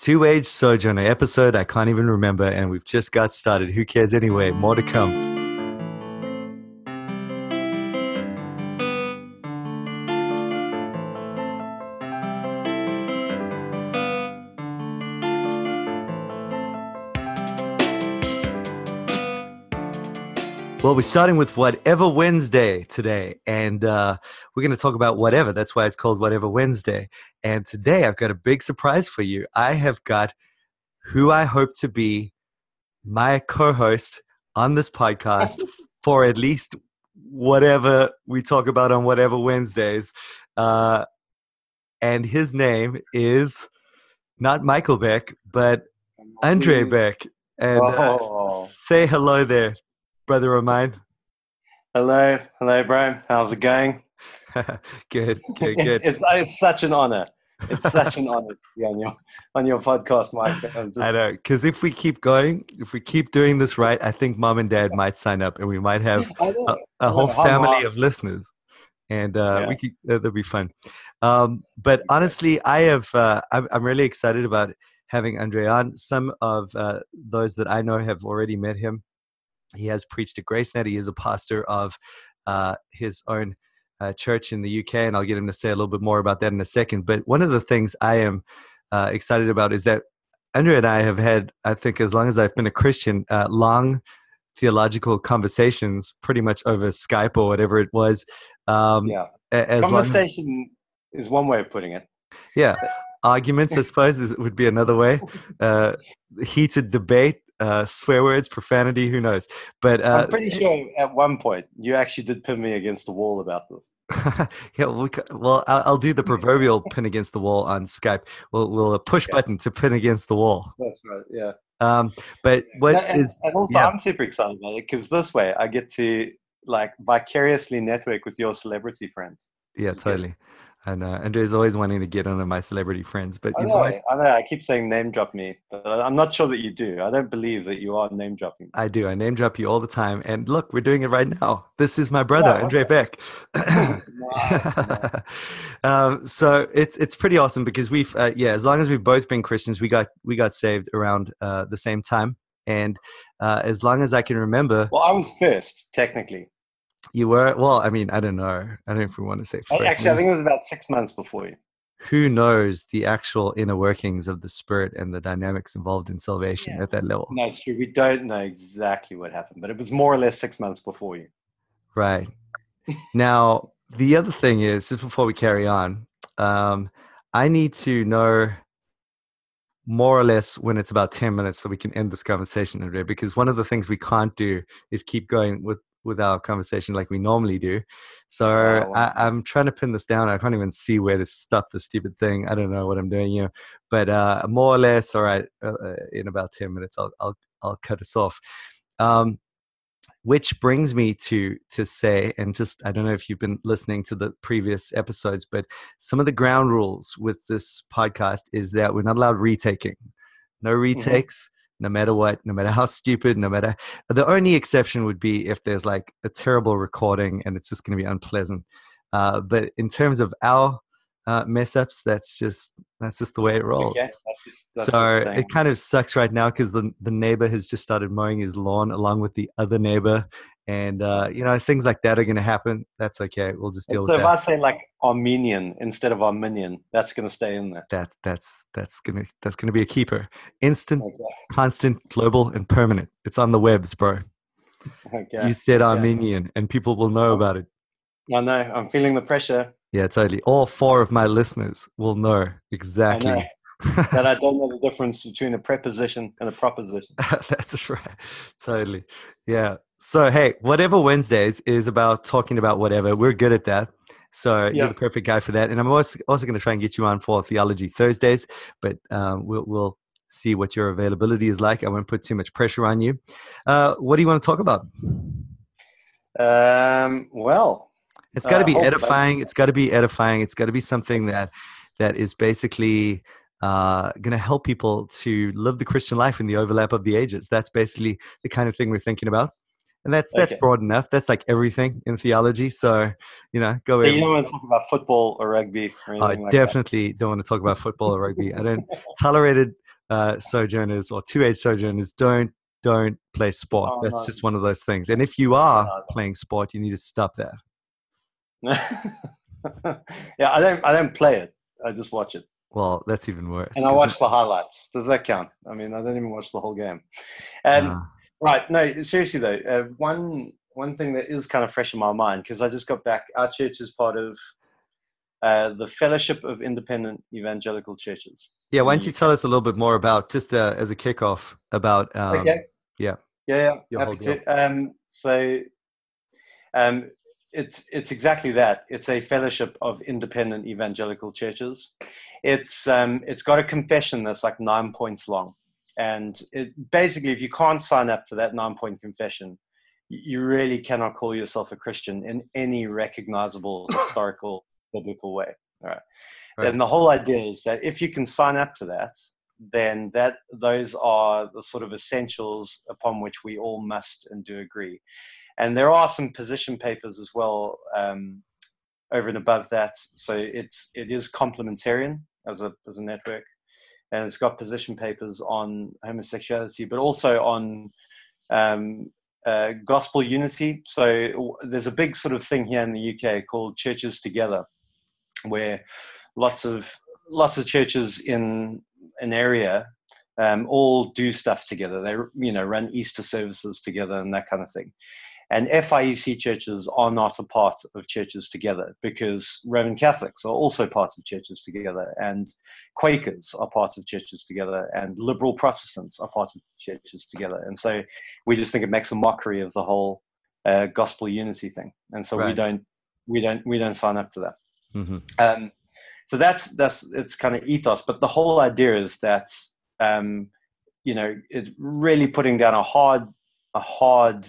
Two Age Sojourner episode I can't even remember, and we've just got started. Who cares anyway? More to come. Well, we're starting with Whatever Wednesday today, and uh, we're going to talk about whatever. That's why it's called Whatever Wednesday. And today I've got a big surprise for you. I have got who I hope to be my co host on this podcast for at least whatever we talk about on Whatever Wednesdays. Uh, and his name is not Michael Beck, but Andre Beck. And uh, Oh. say hello there, brother of mine. Hello, hello, bro. How's it going? good, good, It's, good. it's, it's such an honor. It's such an honor to be on your on your podcast, Mike. Just, I know, because if we keep going, if we keep doing this right, I think mom and dad might sign up, and we might have a, a whole family of listeners, and uh, Yeah. we could, uh, that'll be fun. Um, but honestly, I have uh, I'm, I'm really excited about having Andre on. Some of uh, those that I know have already met him. He has preached at GraceNet. He is a pastor of uh, his own uh, church in the UK, and I'll get him to say a little bit more about that in a second. But one of the things I am uh, excited about is that Andre and I have had, I think, as long as I've been a Christian, uh, long theological conversations, pretty much over Skype or whatever it was. Um, yeah, a- as long, conversation is one way of putting it. yeah, arguments, I suppose, is, would be another way. Uh, heated debate, uh, swear words, profanity, who knows? But uh, I'm pretty sure at one point you actually did pin me against the wall about this. yeah, we'll, well, I'll, I'll do the proverbial pin against the wall on Skype. We'll, we'll uh, push Okay. button to pin against the wall. That's right. Yeah. Um, but what and, and- is and also, yeah. I'm super excited about it because this way I get to like vicariously network with your celebrity friends. yeah, totally. And uh, Andre's always wanting to get on onto my celebrity friends, but I know, know. I know. I keep saying name drop me, but I'm not sure that you do. I don't believe that you are name dropping. I do. I name drop you all the time. And look, we're doing it right now. This is my brother, Yeah, Andre Beck. Nice, nice. um, so it's it's pretty awesome because we've uh, yeah, as long as we've both been Christians, we got we got saved around uh, the same time, and uh, as long as I can remember, Well, I was first, technically. You were well. I mean, I don't know. I don't know if we want to say first. Actually, I think it was about six months before you. Who knows the actual inner workings of the spirit and the dynamics involved in salvation Yeah. at that level? No, it's true. We don't know exactly what happened, but it was more or less six months before you. Right. now, the other thing is, just before we carry on, um, I need to know more or less when it's about 10 minutes so we can end this conversation, Andre, because one of the things we can't do is keep going with, with our conversation like we normally do. So Oh, I, I'm trying to pin this down. I can't even see where to stop the stupid thing. I don't know what I'm doing here, but uh, more or less, all right, uh, uh, in about 10 minutes, I'll, I'll, I'll cut us off. Um, which brings me to to say and just i don't know if you've been listening to the previous episodes but some of the ground rules with this podcast is that we're not allowed retaking no retakes no matter what no matter how stupid no matter the only exception would be if there's like a terrible recording and it's just going to be unpleasant uh, but in terms of our uh, mess ups that's just that's just the way it rolls Okay? That's just- that's so it kind of sucks right now because the the neighbor has just started mowing his lawn along with the other neighbor, and uh, you know things like that are going to happen. That's okay. We'll just deal so with So if that. I say like Armenian instead of Armenian, that's going to stay in there. That that's that's gonna that's gonna be a keeper. Instant, Okay. constant, global, and permanent. It's on the webs, bro. okay. You said. Armenian, and people will know about it. I know. I'm feeling the pressure. Yeah, totally. All four of my listeners will know exactly. I know that I don't know the difference between a preposition and a proposition. That's right. Totally. Yeah. So, hey, whatever Wednesdays is about talking about whatever. We're good at that. So, you're the perfect guy for that. And I'm also, also going to try and get you on for Theology Thursdays, but um, we'll, we'll see what your availability is like. I won't put too much pressure on you. Uh, what do you want to talk about? Um, well, It's got to Uh, be hope- edifying. It's got to be edifying. It's got to be something that that is basically uh, going to help people to live the Christian life in the overlap of the ages. That's basically the kind of thing we're thinking about. And that's that's Okay. broad enough. That's like everything in theology. So you know, go So you don't want to talk about football or rugby or I like that. definitely don't want to talk about football or rugby. I don't tolerated uh, sojourners or two age sojourners don't don't play sport. Oh, That's no. just one of those things. And if you are No, no. playing sport, you need to stop that. yeah, I don't. I don't play it. I just watch it, Well, that's even worse. and I watch the highlights. Does that count? I mean, I don't even watch the whole game. And. Um, Right. No, seriously though, uh, one one thing that is kind of fresh in my mind because I just got back. Our church is part of uh, the Fellowship of Independent Evangelical Churches. yeah, why don't you tell us a little bit more about just uh, as a kickoff about um, okay. yeah. Yeah. Yeah. Happy to. Um, so, um, it's it's exactly that. It's a fellowship of independent evangelical churches. It's um, it's got a confession that's like nine points long, and it basically, if you can't sign up to that nine point confession, you really cannot call yourself a Christian in any recognizable historical biblical way. All right. Right. And the whole idea is that if you can sign up to that, then that those are the sort of essentials upon which we all must and do agree. And there are some position papers as well um, over and above that. So it's it is complementarian as a as a network, and it's got position papers on homosexuality, but also on um, uh, gospel unity. So there's a big sort of thing here in the UK called Churches Together, where lots of lots of churches in an area um, all do stuff together. They you know run Easter services together and that kind of thing. And FIEC churches are not a part of churches together because Roman Catholics are also part of churches together, and Quakers are part of churches together, and liberal Protestants are part of churches together. And so we just think it makes a mockery of the whole uh, gospel unity thing. And so we don't we don't we don't sign up to that. mhm. Um, so that's that's it's kind of ethos, but the whole idea is that um, you know it's really putting down a hard a hard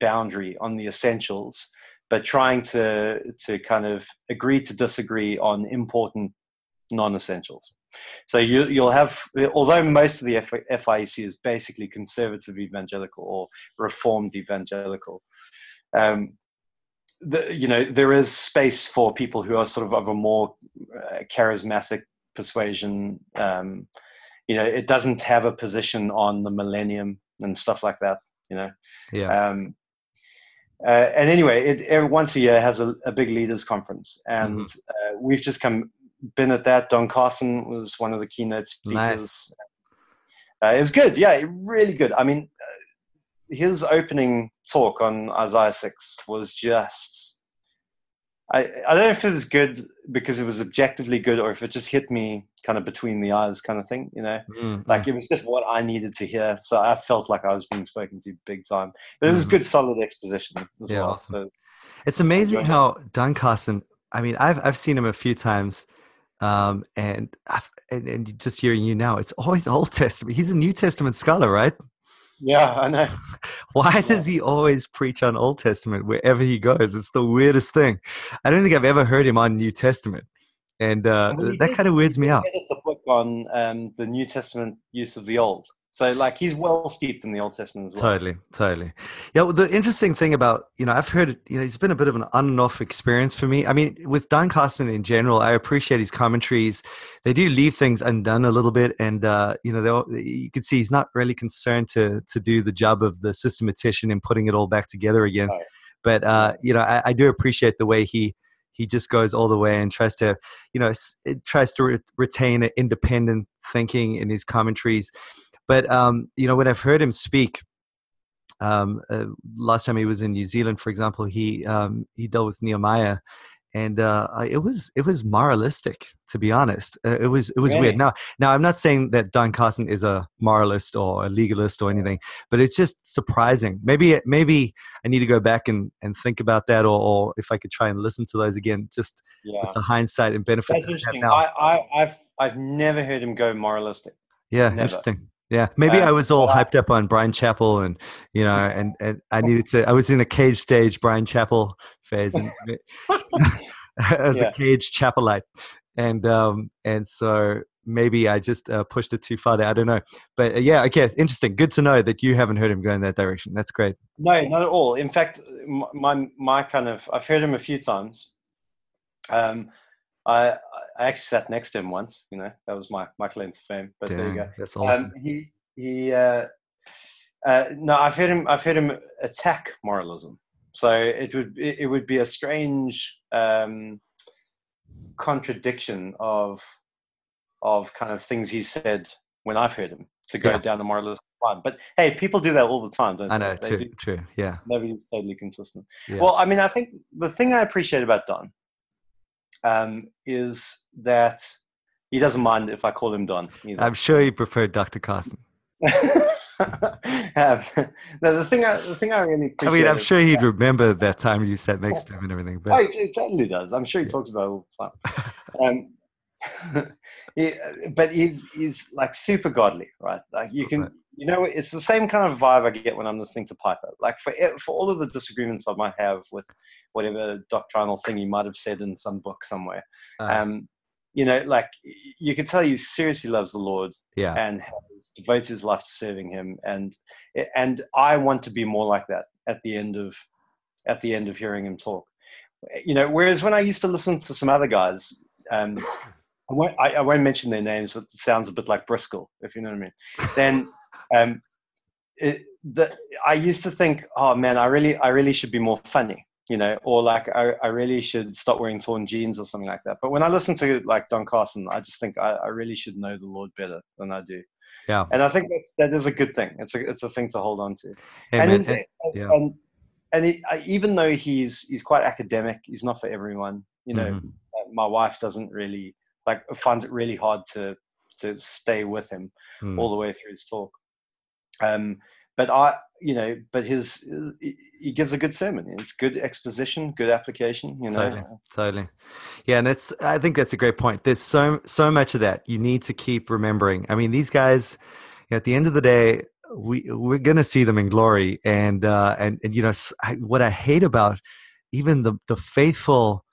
boundary on the essentials, but trying to to kind of agree to disagree on important non-essentials. So you, you'll have, although most of the FIEC is basically conservative evangelical or reformed evangelical, um, the, you know there is space for people who are sort of of a more uh, charismatic persuasion. Um, you know, it doesn't have a position on the millennium and stuff like that. You know, yeah. um, uh, and anyway, it every once a year has a, a big leaders conference, and uh, we've just come been at that. Don Carson was one of the keynote speakers. Nice. Uh, it was good, yeah, really good. I mean, uh, his opening talk on Isaiah six was just. I, I don't know if it was good because it was objectively good or if it just hit me kind of between the eyes kind of thing, you know? Mm, like it was just what I needed to hear. So I felt like I was being spoken to big time. But it was Mhm. good, solid exposition as Yeah, well. awesome. So It's amazing how Don Carson. I mean, I've I've seen him a few times, um, and and, and just hearing you now, it's always Old Testament. He's a New Testament scholar, right? Yeah, I know. Why Yeah. does he always preach on Old Testament wherever he goes? It's the weirdest thing. I don't think I've ever heard him on New Testament, and uh, Well, that did- kind of weirds me out. The book on um, the New Testament use of the Old. So like he's well steeped in the Old Testament as well. Totally, totally. Yeah, well, the interesting thing about you know, I've heard you know, it's been a bit of an on and off experience for me. I mean, with Don Carson in general, I appreciate his commentaries. They do leave things undone a little bit, and uh, you know, they'll- you can see he's not really concerned to to do the job of the systematician and putting it all back together again. Right. But uh, you know, I, I do appreciate the way he he just goes all the way and tries to you know tries to re- retain an independent thinking in his commentaries but um, you know when i've heard him speak um, uh, last time he was in new zealand for example he um, he dealt with nehemiah and uh, it was it was moralistic to be honest uh, it was it was Really? weird now now i'm not saying that don carson is a moralist or a legalist or anything but it's just surprising maybe maybe i need to go back and, and think about that or, or if i could try and listen to those again just Yeah. with the hindsight and benefit That's have interesting. I, I, I've I've never heard him go moralistic. Yeah, Never. interesting. Yeah, maybe Uh, I was all hyped up on Bryan Chapell, and you know, and and I needed to. I was in a cage stage Bryan Chapell phase, and I was Yeah. a cage Chapellite, and um and so maybe I just uh, pushed it too far there. I don't know. But uh, yeah, okay, interesting. Good to know that you haven't heard him go in that direction. That's great. No, not at all. In fact, my my kind of I've heard him a few times. Um, I I actually sat next to him once. You know, that was my my claim to fame. But Damn, there you go. That's awesome. Um, he he. Uh, uh, no, I've heard him. I've heard him attack moralism. So it would it, would be a strange um, contradiction of of kind of things he said when I've heard him to go Yeah. down the moralist line. But hey, people do that all the time, don't I know, They true, do- true. Yeah. Nobody's totally consistent. Yeah. Well, I mean, I think the thing I appreciate about Don um, is that he doesn't mind if I call him Don. Either. I'm sure you prefer Dr. Carson. um, no, the thing I the thing I really I mean, I'm sure he'd remember that time you sat next to him and everything. Oh, But he, he totally does. I'm sure he Yeah. talks about it all the time. Um, he, but he's he's like super godly, right? Like you can, Right. You know, it's the same kind of vibe I get when I'm listening to Piper. Like for for all of the disagreements I might have with whatever doctrinal thing he might have said in some book somewhere, uh, um, you know, like you can tell he seriously loves the Lord yeah, and has devoted his life to serving him and and i want to be more like that at the end of at the end of hearing him talk. You know whereas when i used to listen to some other guys um i won't, I, I won't mention their names but it sounds a bit like briscoe if you know what i mean. Then um it, the, i used to think oh man i really i really should be more funny you know or like I, I really should stop wearing torn jeans or something like that but when i listen to like don carson i just think I, I really should know the lord better than i do yeah. and I think that's, that is a good thing. It's a it's a thing to hold on to. Hey, and man, and- and, yeah. and, and it, even though he's he's quite academic, he's not for everyone. You know, Mhm. uh, my wife doesn't really like finds it really hard to to stay with him Mm. all the way through his talk. Um, but I, you know, but his he- gives a good sermon. It's good exposition, good application. You know, Totally. Totally. Yeah, and it's I think that's a great point. There's so so much of that you need to keep remembering. I mean, these guys at the end of the day, we we're going to see them in glory and uh and, and you know I, what I hate about even the the faithful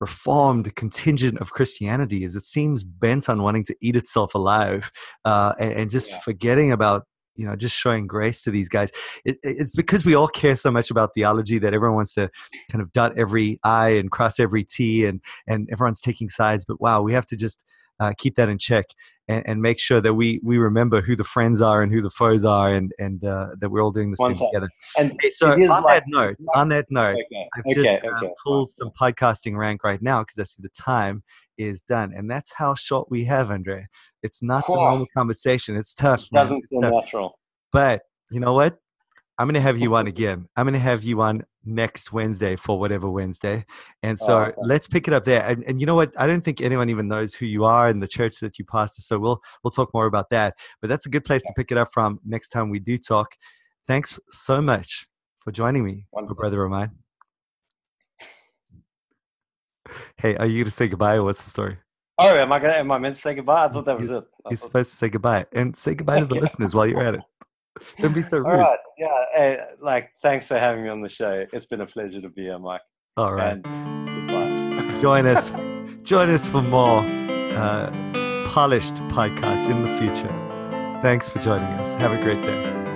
reformed contingent of Christianity is it seems bent on wanting to eat itself alive uh and, and just Yeah. forgetting about you know just showing grace to these guys. It, it's because we all care so much about theology that everyone wants to kind of dot every i and cross every t and and everyone's taking sides but wow we have to just uh, keep that in check and, and make sure that we we remember who the friends are and who the foes are and and uh, that we're all doing this One thing together and Hey, so on like- that note on that note okay, I've okay, just uh, okay. pulled some podcasting rank right now because I see the time is done, and that's how short we have, Andre. It's not the Whew. normal conversation. It's tough, man. doesn't It's feel natural. But you know what? I'm gonna have you on again. I'm gonna have you on next Wednesday for whatever Wednesday, and so Oh, okay. let's pick it up there. And, and you know what? I don't think anyone even knows who you are and the church that you pastor. So we'll we'll talk more about that. But that's a good place to pick it up from next time we do talk. Thanks so much for joining me, Wonderful. brother of mine. Hey, are you gonna say goodbye or what's the story? Oh, am I gonna? Am I meant to say goodbye? I thought that was Yes, it. I You're thought- supposed to say goodbye and say goodbye to the Yeah. listeners while you're at it. Don't be so rude. All right. Yeah. Hey, like, thanks for having me on the show. It's been a pleasure to be here, Mike. All right. And goodbye. join us join us for more uh, polished podcasts in the future thanks for joining us have a great day